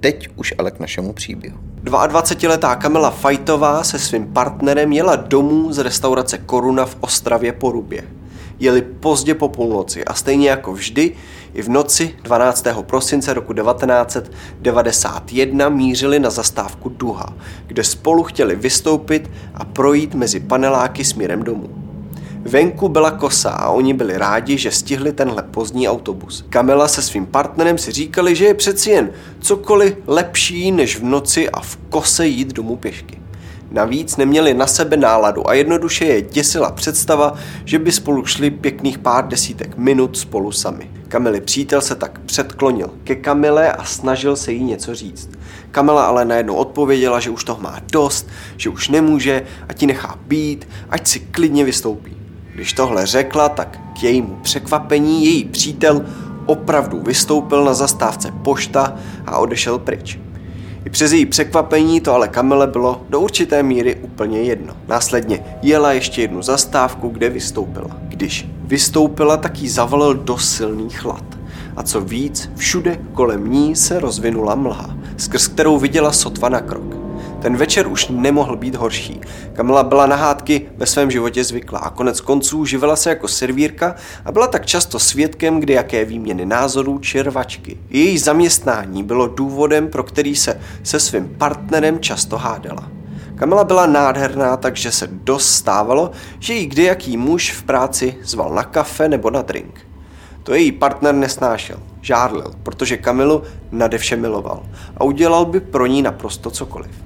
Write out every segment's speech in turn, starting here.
Teď už ale k našemu příběhu. 22-letá Kamila Fajtová se svým partnerem jela domů z restaurace Koruna v Ostravě po Rubě. Jeli pozdě po půlnoci a stejně jako vždy i v noci 12. prosince roku 1991 mířili na zastávku Duha, kde spolu chtěli vystoupit a projít mezi paneláky směrem domů. Venku byla kosa a oni byli rádi, že stihli tenhle pozdní autobus. Kamila se svým partnerem si říkali, že je přeci jen cokoliv lepší, než v noci a v kose jít domů pěšky. Navíc neměli na sebe náladu a jednoduše je děsila představa, že by spolu šli pěkných pár desítek minut spolu sami. Kamily přítel se tak předklonil ke Kamile a snažil se jí něco říct. Kamila ale najednou odpověděla, že už toho má dost, že už nemůže, a ti nechá být, ať si klidně vystoupí. Když tohle řekla, tak k jejímu překvapení její přítel opravdu vystoupil na zastávce pošta a odešel pryč. I přes její překvapení to ale Kamile bylo do určité míry úplně jedno. Následně jela ještě jednu zastávku, kde vystoupila. Když vystoupila, tak jí zavalil do silný chlad. A co víc, všude kolem ní se rozvinula mlha, skrz kterou viděla sotva na krok. Ten večer už nemohl být horší. Kamila byla na hádky ve svém životě zvyklá a konec konců živila se jako servírka a byla tak často svědkem kde jaké výměny názorů či rvačky. Její zaměstnání bylo důvodem, pro který se se svým partnerem často hádala. Kamila byla nádherná, takže se dost stávalo, že jí kdejaký muž v práci zval na kafe nebo na drink. To její partner nesnášel, žárlil, protože Kamilu nadevše miloval a udělal by pro ní naprosto cokoliv.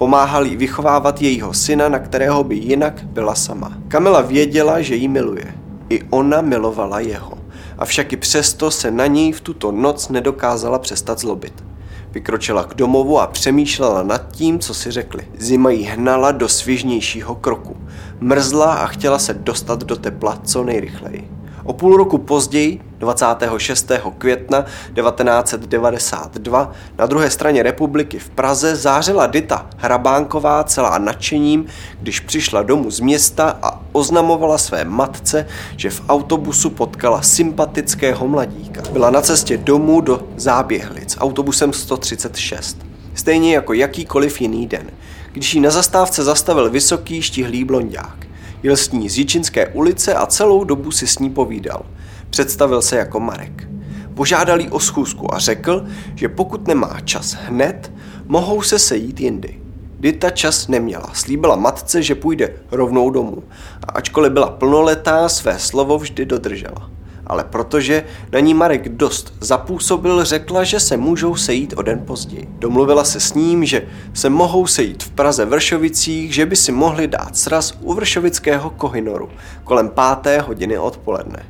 Pomáhal jí vychovávat jejího syna, na kterého by jinak byla sama. Kamila věděla, že jí miluje. I ona milovala jeho. Avšak i přesto se na něj v tuto noc nedokázala přestat zlobit. Vykročila k domovu a přemýšlela nad tím, co si řekli. Zima jí hnala do svižnějšího kroku. Mrzla a chtěla se dostat do tepla co nejrychleji. O půl roku později, 26. května 1992, na druhé straně republiky v Praze zářila Dita Hrabánková celá nadšením, když přišla domů z města a oznamovala své matce, že v autobusu potkala sympatického mladíka. Byla na cestě domů do Záběhlic autobusem 136. Stejně jako jakýkoliv jiný den, když ji na zastávce zastavil vysoký štihlý blondák. Jel s ní z Jičinské ulice a celou dobu si s ní povídal. Představil se jako Marek. Požádal jí o schůzku a řekl, že pokud nemá čas hned, mohou se sejít jindy. Dita čas neměla, slíbila matce, že půjde rovnou domů a ačkoliv byla plnoletá, své slovo vždy dodržela ale protože na ní Marek dost zapůsobil, řekla, že se můžou sejít o den později. Domluvila se s ním, že se mohou sejít v Praze Vršovicích, že by si mohli dát sraz u Vršovického Kohinoru kolem páté hodiny odpoledne.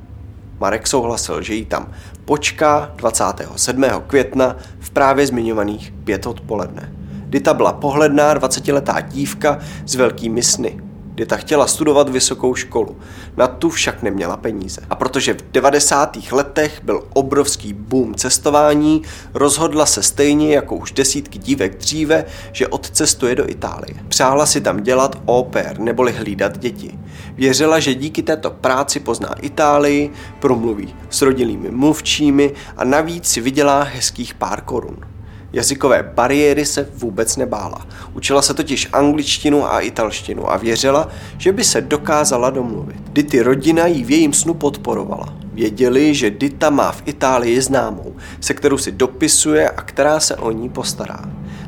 Marek souhlasil, že jí tam počká 27. května v právě zmiňovaných pět odpoledne. Dita byla pohledná 20-letá dívka s velkými sny. Dita chtěla studovat vysokou školu, na tu však neměla peníze. A protože v 90. letech byl obrovský boom cestování, rozhodla se stejně jako už desítky dívek dříve, že odcestuje do Itálie. Přála si tam dělat pair, neboli hlídat děti. Věřila, že díky této práci pozná Itálii, promluví s rodilými mluvčími a navíc si vydělá hezkých pár korun. Jazykové bariéry se vůbec nebála. Učila se totiž angličtinu a italštinu a věřila, že by se dokázala domluvit. Dity rodina jí v jejím snu podporovala. Věděli, že Dita má v Itálii známou, se kterou si dopisuje a která se o ní postará.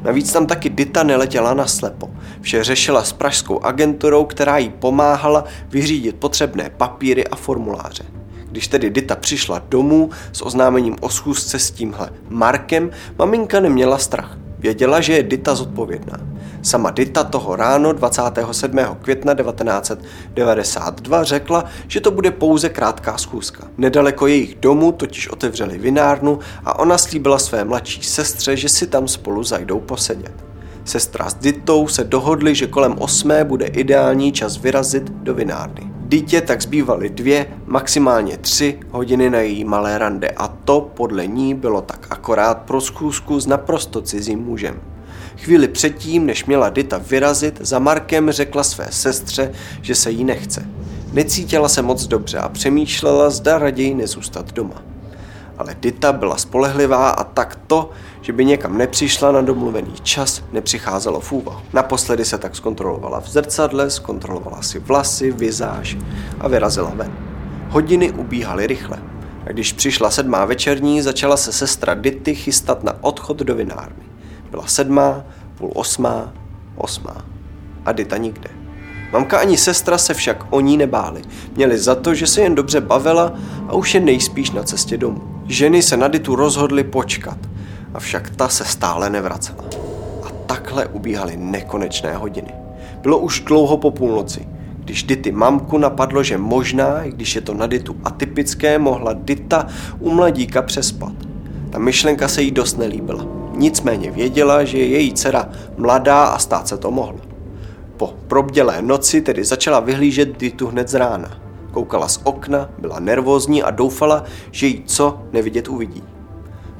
Navíc tam taky Dita neletěla na slepo. Vše řešila s pražskou agenturou, která jí pomáhala vyřídit potřebné papíry a formuláře. Když tedy Dita přišla domů s oznámením o schůzce s tímhle Markem, maminka neměla strach. Věděla, že je Dita zodpovědná. Sama Dita toho ráno 27. května 1992 řekla, že to bude pouze krátká schůzka. Nedaleko jejich domu totiž otevřeli vinárnu a ona slíbila své mladší sestře, že si tam spolu zajdou posedět. Sestra s Ditou se dohodli, že kolem osmé bude ideální čas vyrazit do vinárny. Dítě tak zbývaly dvě, maximálně tři hodiny na její malé rande a to podle ní bylo tak akorát pro schůzku s naprosto cizím mužem. Chvíli předtím, než měla Dita vyrazit, za Markem řekla své sestře, že se jí nechce. Necítila se moc dobře a přemýšlela, zda raději nezůstat doma. Ale Dita byla spolehlivá a tak to, že by někam nepřišla na domluvený čas, nepřicházelo v úvahu. Naposledy se tak zkontrolovala v zrcadle, zkontrolovala si vlasy, vizáž a vyrazila ven. Hodiny ubíhaly rychle. A když přišla sedmá večerní, začala se sestra Dity chystat na odchod do vinárny. Byla sedmá, půl osmá, osmá. A Dita nikde. Mamka ani sestra se však o ní nebáli. Měli za to, že se jen dobře bavila a už je nejspíš na cestě domů. Ženy se na Ditu rozhodly počkat, avšak ta se stále nevracela. A takhle ubíhaly nekonečné hodiny. Bylo už dlouho po půlnoci, když Dity mamku napadlo, že možná, i když je to na Ditu atypické, mohla Dita u mladíka přespat. Ta myšlenka se jí dost nelíbila. Nicméně věděla, že je její dcera mladá a stát se to mohlo. Po probdělé noci tedy začala vyhlížet Ditu hned z rána. Koukala z okna, byla nervózní a doufala, že jí co nevidět uvidí.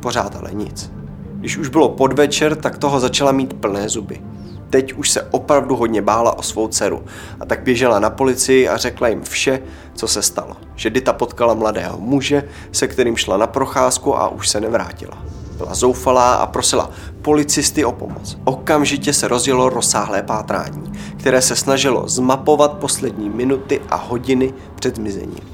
Pořád ale nic. Když už bylo podvečer, tak toho začala mít plné zuby. Teď už se opravdu hodně bála o svou dceru a tak běžela na policii a řekla jim vše, co se stalo. Že Dita potkala mladého muže, se kterým šla na procházku a už se nevrátila. Byla zoufalá a prosila policisty o pomoc. Okamžitě se rozjelo rozsáhlé pátrání, které se snažilo zmapovat poslední minuty a hodiny před zmizením.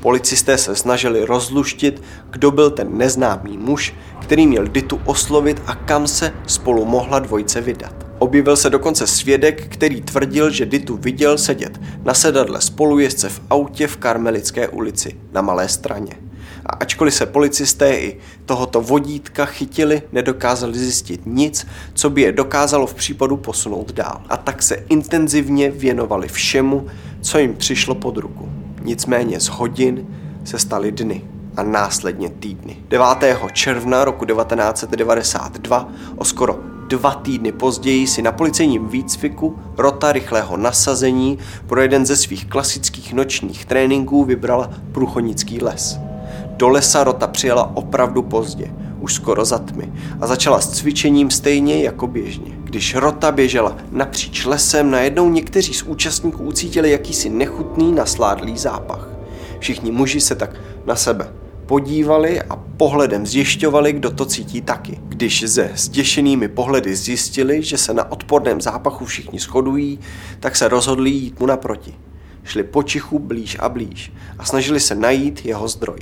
Policisté se snažili rozluštit, kdo byl ten neznámý muž, který měl Ditu oslovit a kam se spolu mohla dvojce vydat. Objevil se dokonce svědek, který tvrdil, že Ditu viděl sedět na sedadle spolujezdce v autě v Karmelické ulici na Malé straně. A ačkoliv se policisté i tohoto vodítka chytili, nedokázali zjistit nic, co by je dokázalo v případu posunout dál. A tak se intenzivně věnovali všemu, co jim přišlo pod ruku. Nicméně z hodin se staly dny a následně týdny. 9. června roku 1992 o skoro dva týdny později si na policejním výcviku rota rychlého nasazení pro jeden ze svých klasických nočních tréninků vybrala Průchodnický les. Do lesa Rota přijela opravdu pozdě, už skoro za tmy, a začala s cvičením stejně jako běžně. Když Rota běžela napříč lesem, najednou někteří z účastníků ucítili jakýsi nechutný nasládlý zápach. Všichni muži se tak na sebe podívali a pohledem zjišťovali, kdo to cítí taky. Když ze zděšenými pohledy zjistili, že se na odporném zápachu všichni shodují, tak se rozhodli jít mu naproti. Šli počichu blíž a blíž a snažili se najít jeho zdroj.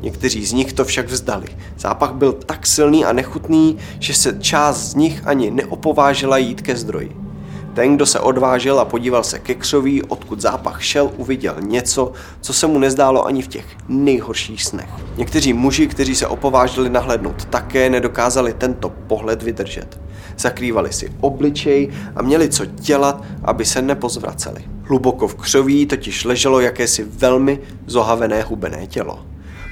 Někteří z nich to však vzdali. Zápach byl tak silný a nechutný, že se část z nich ani neopovážila jít ke zdroji. Ten, kdo se odvážil a podíval se ke křoví, odkud zápach šel, uviděl něco, co se mu nezdálo ani v těch nejhorších snech. Někteří muži, kteří se opovážili nahlédnout také, nedokázali tento pohled vydržet. Zakrývali si obličej a měli co dělat, aby se nepozvraceli. Hluboko v křoví totiž leželo jakési velmi zohavené hubené tělo.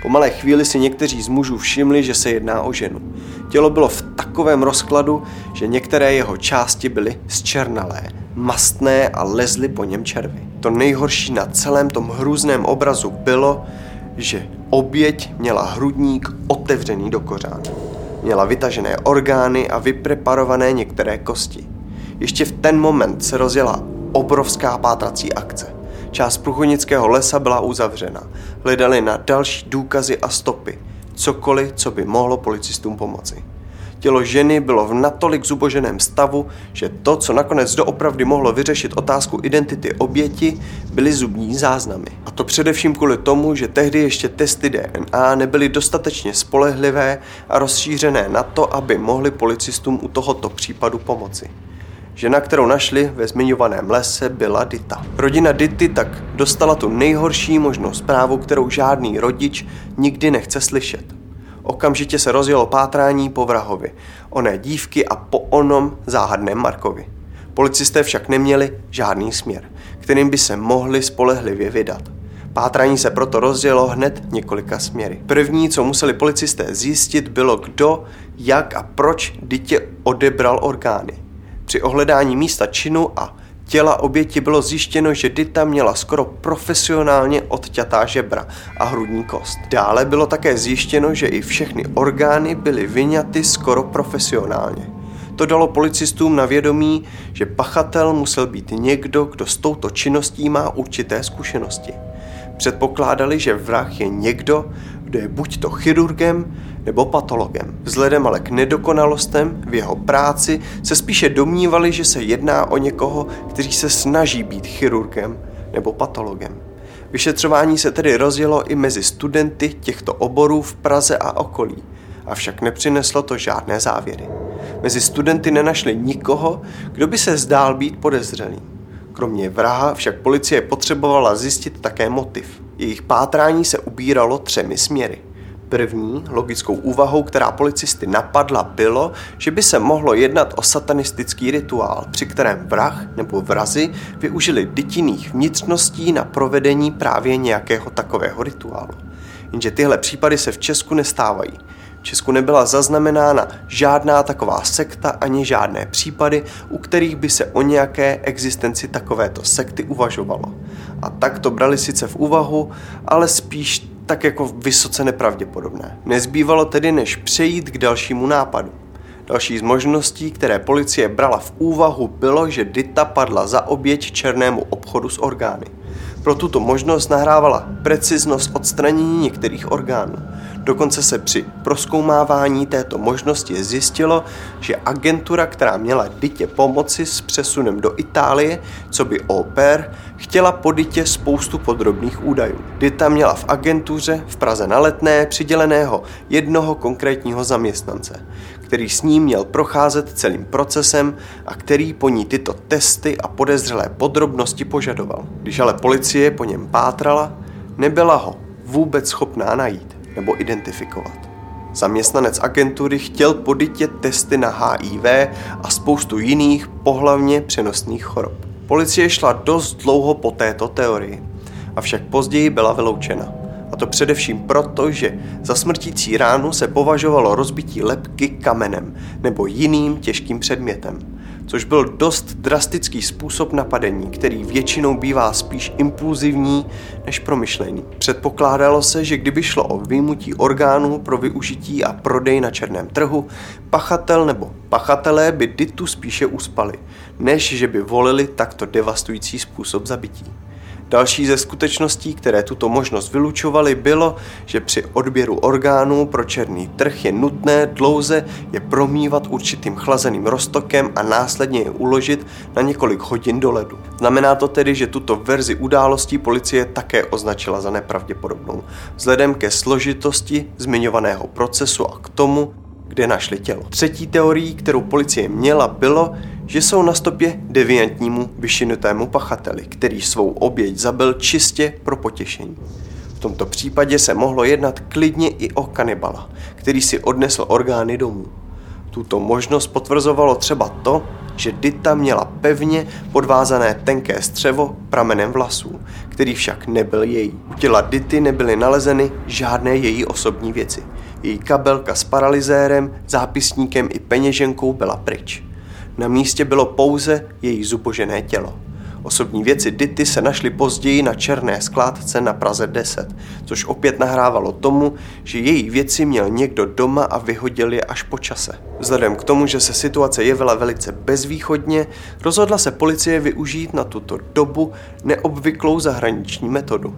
Po malé chvíli si někteří z mužů všimli, že se jedná o ženu. Tělo bylo v takovém rozkladu, že některé jeho části byly zčernalé, mastné a lezly po něm červy. To nejhorší na celém tom hrůzném obrazu bylo, že oběť měla hrudník otevřený do kořán. Měla vytažené orgány a vypreparované některé kosti. Ještě v ten moment se rozjela obrovská pátrací akce. Část průchodnického lesa byla uzavřena. Hledali na další důkazy a stopy. Cokoliv, co by mohlo policistům pomoci. Tělo ženy bylo v natolik zuboženém stavu, že to, co nakonec doopravdy mohlo vyřešit otázku identity oběti, byly zubní záznamy. A to především kvůli tomu, že tehdy ještě testy DNA nebyly dostatečně spolehlivé a rozšířené na to, aby mohli policistům u tohoto případu pomoci. Žena, kterou našli ve zmiňovaném lese, byla Dita. Rodina Dity tak dostala tu nejhorší možnou zprávu, kterou žádný rodič nikdy nechce slyšet. Okamžitě se rozjelo pátrání po vrahovi, oné dívky a po onom záhadném Markovi. Policisté však neměli žádný směr, kterým by se mohli spolehlivě vydat. Pátrání se proto rozjelo hned několika směry. První, co museli policisté zjistit, bylo kdo, jak a proč dítě odebral orgány. Při ohledání místa činu a těla oběti bylo zjištěno, že Dita měla skoro profesionálně odťatá žebra a hrudní kost. Dále bylo také zjištěno, že i všechny orgány byly vyňaty skoro profesionálně. To dalo policistům na vědomí, že pachatel musel být někdo, kdo s touto činností má určité zkušenosti. Předpokládali, že vrah je někdo, kdo je buď to chirurgem nebo patologem. Vzhledem ale k nedokonalostem v jeho práci se spíše domnívali, že se jedná o někoho, který se snaží být chirurgem nebo patologem. Vyšetřování se tedy rozjelo i mezi studenty těchto oborů v Praze a okolí, avšak nepřineslo to žádné závěry. Mezi studenty nenašli nikoho, kdo by se zdál být podezřelým. Kromě vraha však policie potřebovala zjistit také motiv. Jejich pátrání se ubíralo třemi směry. První logickou úvahou, která policisty napadla, bylo, že by se mohlo jednat o satanistický rituál, při kterém vrah nebo vrazy využili dytinných vnitřností na provedení právě nějakého takového rituálu. Jenže tyhle případy se v Česku nestávají. Česku nebyla zaznamenána žádná taková sekta ani žádné případy, u kterých by se o nějaké existenci takovéto sekty uvažovalo. A tak to brali sice v úvahu, ale spíš tak jako vysoce nepravděpodobné. Nezbývalo tedy než přejít k dalšímu nápadu. Další z možností, které policie brala v úvahu, bylo, že Dita padla za oběť černému obchodu s orgány. Pro tuto možnost nahrávala preciznost odstranění některých orgánů. Dokonce se při proskoumávání této možnosti zjistilo, že agentura, která měla Dytě pomoci s přesunem do Itálie, co by oper, chtěla po Dytě spoustu podrobných údajů. Dita měla v agentuře v Praze na letné přiděleného jednoho konkrétního zaměstnance, který s ním měl procházet celým procesem a který po ní tyto testy a podezřelé podrobnosti požadoval. Když ale policie po něm pátrala, nebyla ho vůbec schopná najít nebo identifikovat. Zaměstnanec agentury chtěl po testy na HIV a spoustu jiných pohlavně přenosných chorob. Policie šla dost dlouho po této teorii, avšak později byla vyloučena. A to především proto, že za smrtící ránu se považovalo rozbití lepky kamenem nebo jiným těžkým předmětem což byl dost drastický způsob napadení, který většinou bývá spíš impulzivní než promyšlený. Předpokládalo se, že kdyby šlo o výjimutí orgánů pro využití a prodej na černém trhu, pachatel nebo pachatelé by ditu spíše uspali, než že by volili takto devastující způsob zabití. Další ze skutečností, které tuto možnost vylučovaly, bylo, že při odběru orgánů pro černý trh je nutné dlouze je promývat určitým chlazeným roztokem a následně je uložit na několik hodin do ledu. Znamená to tedy, že tuto verzi událostí policie také označila za nepravděpodobnou, vzhledem ke složitosti zmiňovaného procesu a k tomu, kde našli tělo. Třetí teorií, kterou policie měla, bylo, že jsou na stopě deviantnímu vyšinutému pachateli, který svou oběť zabil čistě pro potěšení. V tomto případě se mohlo jednat klidně i o kanibala, který si odnesl orgány domů. Tuto možnost potvrzovalo třeba to, že Dita měla pevně podvázané tenké střevo pramenem vlasů, který však nebyl její. U těla Dity nebyly nalezeny žádné její osobní věci. Její kabelka s paralizérem, zápisníkem i peněženkou byla pryč. Na místě bylo pouze její zubožené tělo. Osobní věci Dity se našly později na černé skládce na Praze 10, což opět nahrávalo tomu, že její věci měl někdo doma a vyhodil je až po čase. Vzhledem k tomu, že se situace jevila velice bezvýchodně, rozhodla se policie využít na tuto dobu neobvyklou zahraniční metodu.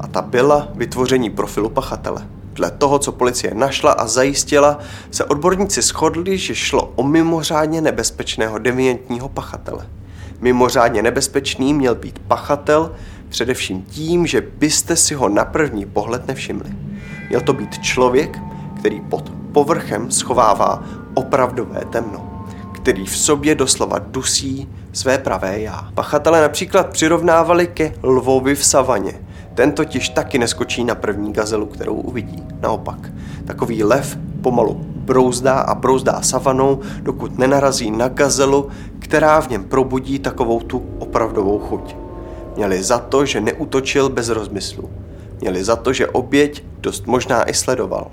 A ta byla vytvoření profilu pachatele. Dle toho, co policie našla a zajistila, se odborníci shodli, že šlo o mimořádně nebezpečného deviantního pachatele. Mimořádně nebezpečný měl být pachatel, především tím, že byste si ho na první pohled nevšimli. Měl to být člověk, který pod povrchem schovává opravdové temno, který v sobě doslova dusí své pravé já. Pachatele například přirovnávali ke lvovi v savaně, ten totiž taky neskočí na první gazelu, kterou uvidí. Naopak, takový lev pomalu brouzdá a brouzdá savanou, dokud nenarazí na gazelu, která v něm probudí takovou tu opravdovou chuť. Měli za to, že neutočil bez rozmyslu. Měli za to, že oběť dost možná i sledoval.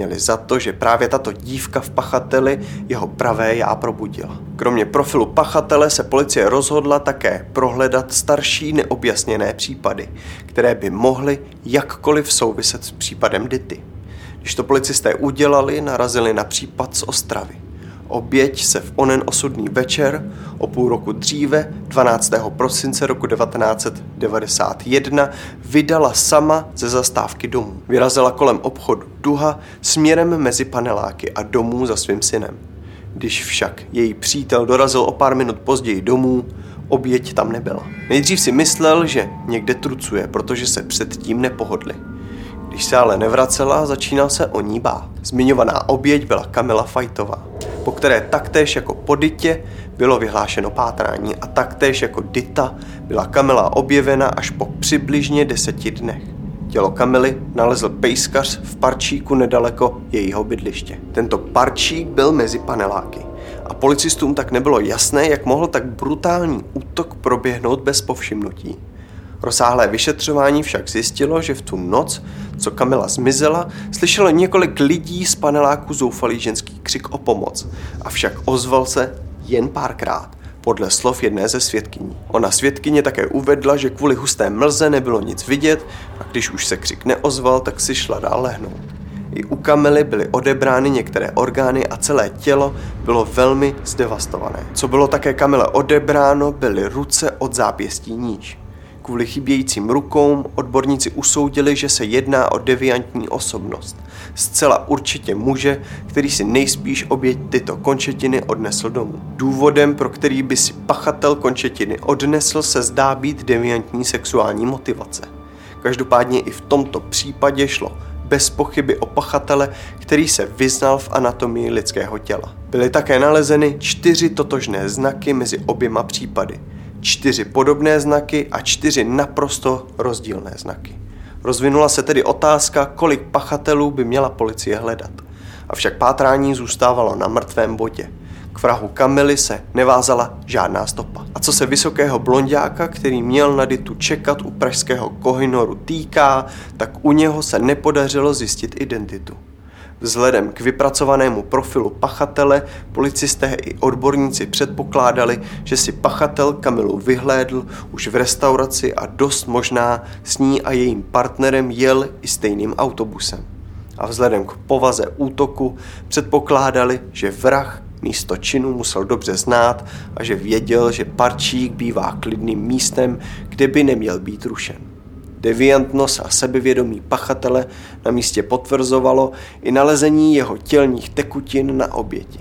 Měli za to, že právě tato dívka v pachateli jeho pravé já probudila. Kromě profilu pachatele se policie rozhodla také prohledat starší neobjasněné případy, které by mohly jakkoliv souviset s případem Dity. Když to policisté udělali, narazili na případ z Ostravy. Oběť se v onen osudný večer o půl roku dříve, 12. prosince roku 1991, vydala sama ze zastávky domů. Vyrazila kolem obchodu Duha směrem mezi paneláky a domů za svým synem. Když však její přítel dorazil o pár minut později domů, oběť tam nebyla. Nejdřív si myslel, že někde trucuje, protože se předtím nepohodli. Když se ale nevracela, začínal se o ní bát. Zmiňovaná oběť byla Kamila Fajtová, po které taktéž jako po Dytě bylo vyhlášeno pátrání a taktéž jako Dita byla Kamila objevena až po přibližně deseti dnech. Tělo Kamily nalezl pejskař v parčíku nedaleko jejího bydliště. Tento parčík byl mezi paneláky a policistům tak nebylo jasné, jak mohl tak brutální útok proběhnout bez povšimnutí. Rozsáhlé vyšetřování však zjistilo, že v tu noc, co Kamila zmizela, slyšelo několik lidí z paneláku zoufalý ženský křik o pomoc. Avšak ozval se jen párkrát, podle slov jedné ze svědkyní. Ona svědkyně také uvedla, že kvůli husté mlze nebylo nic vidět a když už se křik neozval, tak si šla dál lehnout. I u Kamily byly odebrány některé orgány a celé tělo bylo velmi zdevastované. Co bylo také Kamile odebráno, byly ruce od zápěstí níž. Kvůli chybějícím rukou odborníci usoudili, že se jedná o deviantní osobnost. Zcela určitě muže, který si nejspíš oběť tyto končetiny odnesl domů. Důvodem, pro který by si pachatel končetiny odnesl, se zdá být deviantní sexuální motivace. Každopádně i v tomto případě šlo bez pochyby o pachatele, který se vyznal v anatomii lidského těla. Byly také nalezeny čtyři totožné znaky mezi oběma případy – čtyři podobné znaky a čtyři naprosto rozdílné znaky. Rozvinula se tedy otázka, kolik pachatelů by měla policie hledat. Avšak pátrání zůstávalo na mrtvém bodě. K vrahu Kamily se nevázala žádná stopa. A co se vysokého blondiáka, který měl na Ditu čekat u pražského Kohinoru týká, tak u něho se nepodařilo zjistit identitu. Vzhledem k vypracovanému profilu pachatele policisté i odborníci předpokládali, že si pachatel Kamilu vyhlédl už v restauraci a dost možná s ní a jejím partnerem jel i stejným autobusem. A vzhledem k povaze útoku předpokládali, že vrah místo činu musel dobře znát a že věděl, že parčík bývá klidným místem, kde by neměl být rušen. Deviantnost a sebevědomí pachatele na místě potvrzovalo i nalezení jeho tělních tekutin na oběti.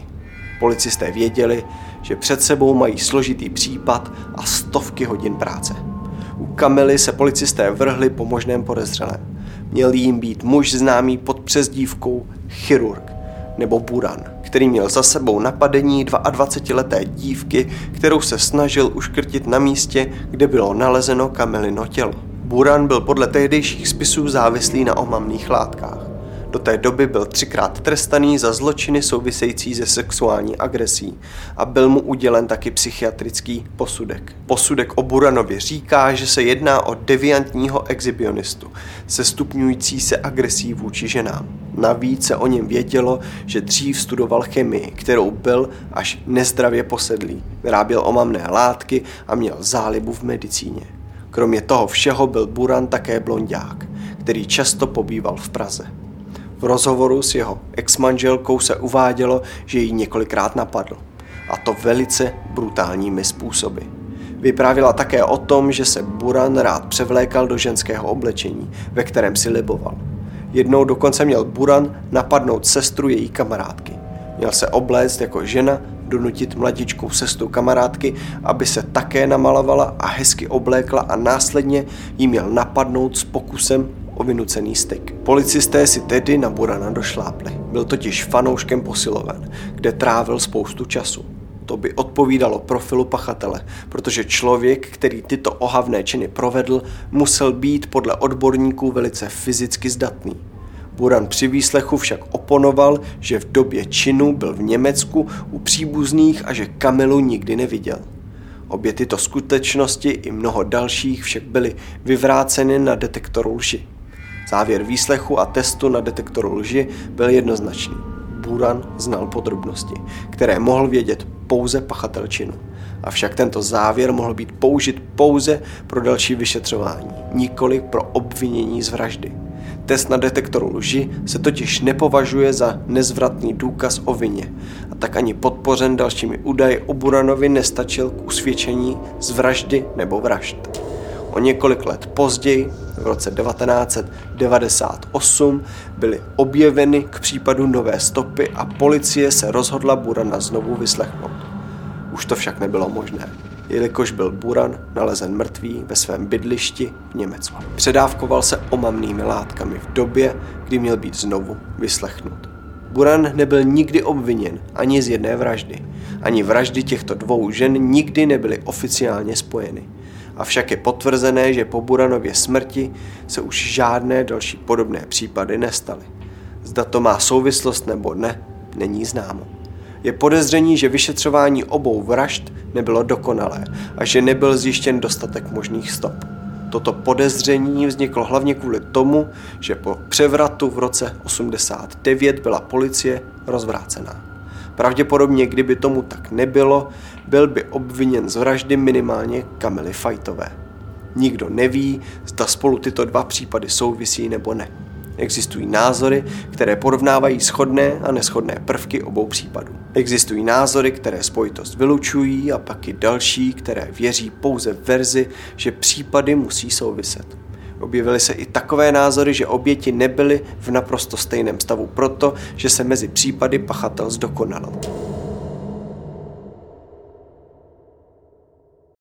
Policisté věděli, že před sebou mají složitý případ a stovky hodin práce. U Kamily se policisté vrhli po možném podezřelém. Měl jim být muž známý pod přezdívkou chirurg nebo Buran, který měl za sebou napadení 22-leté dívky, kterou se snažil uškrtit na místě, kde bylo nalezeno Kamilino tělo. Buran byl podle tehdejších spisů závislý na omamných látkách. Do té doby byl třikrát trestaný za zločiny související se sexuální agresí a byl mu udělen taky psychiatrický posudek. Posudek o Buranovi říká, že se jedná o deviantního exhibionistu se stupňující se agresí vůči ženám. Navíc se o něm vědělo, že dřív studoval chemii, kterou byl až nezdravě posedlý. Vyráběl omamné látky a měl zálibu v medicíně. Kromě toho všeho byl Buran také blondák, který často pobýval v Praze. V rozhovoru s jeho ex-manželkou se uvádělo, že ji několikrát napadl. A to velice brutálními způsoby. Vyprávila také o tom, že se Buran rád převlékal do ženského oblečení, ve kterém si liboval. Jednou dokonce měl Buran napadnout sestru její kamarádky. Měl se obléct jako žena donutit mladičkou sestru kamarádky, aby se také namalovala a hezky oblékla a následně jí měl napadnout s pokusem o vynucený styk. Policisté si tedy na Burana došlápli. Byl totiž fanouškem posiloven, kde trávil spoustu času. To by odpovídalo profilu pachatele, protože člověk, který tyto ohavné činy provedl, musel být podle odborníků velice fyzicky zdatný. Buran při výslechu však oponoval, že v době činu byl v Německu u příbuzných a že Kamilu nikdy neviděl. Obě tyto skutečnosti i mnoho dalších však byly vyvráceny na detektoru lži. Závěr výslechu a testu na detektoru lži byl jednoznačný. Buran znal podrobnosti, které mohl vědět pouze pachatel činu. Avšak tento závěr mohl být použit pouze pro další vyšetřování, nikoli pro obvinění z vraždy. Test na detektoru lži se totiž nepovažuje za nezvratný důkaz o vině a tak ani podpořen dalšími údaji o Buranovi nestačil k usvědčení z vraždy nebo vražd. O několik let později, v roce 1998, byly objeveny k případu nové stopy a policie se rozhodla Burana znovu vyslechnout. Už to však nebylo možné, jelikož byl Buran nalezen mrtvý ve svém bydlišti v Německu. Předávkoval se omamnými látkami v době, kdy měl být znovu vyslechnut. Buran nebyl nikdy obviněn ani z jedné vraždy. Ani vraždy těchto dvou žen nikdy nebyly oficiálně spojeny. Avšak je potvrzené, že po Buranově smrti se už žádné další podobné případy nestaly. Zda to má souvislost nebo ne, není známo. Je podezření, že vyšetřování obou vražd nebylo dokonalé a že nebyl zjištěn dostatek možných stop. Toto podezření vzniklo hlavně kvůli tomu, že po převratu v roce 89 byla policie rozvrácená. Pravděpodobně, kdyby tomu tak nebylo, byl by obviněn z vraždy minimálně Kamily Fajtové. Nikdo neví, zda spolu tyto dva případy souvisí nebo ne. Existují názory, které porovnávají shodné a neschodné prvky obou případů. Existují názory, které spojitost vylučují a pak i další, které věří pouze verzi, že případy musí souviset. Objevily se i takové názory, že oběti nebyly v naprosto stejném stavu proto, že se mezi případy pachatel zdokonalil.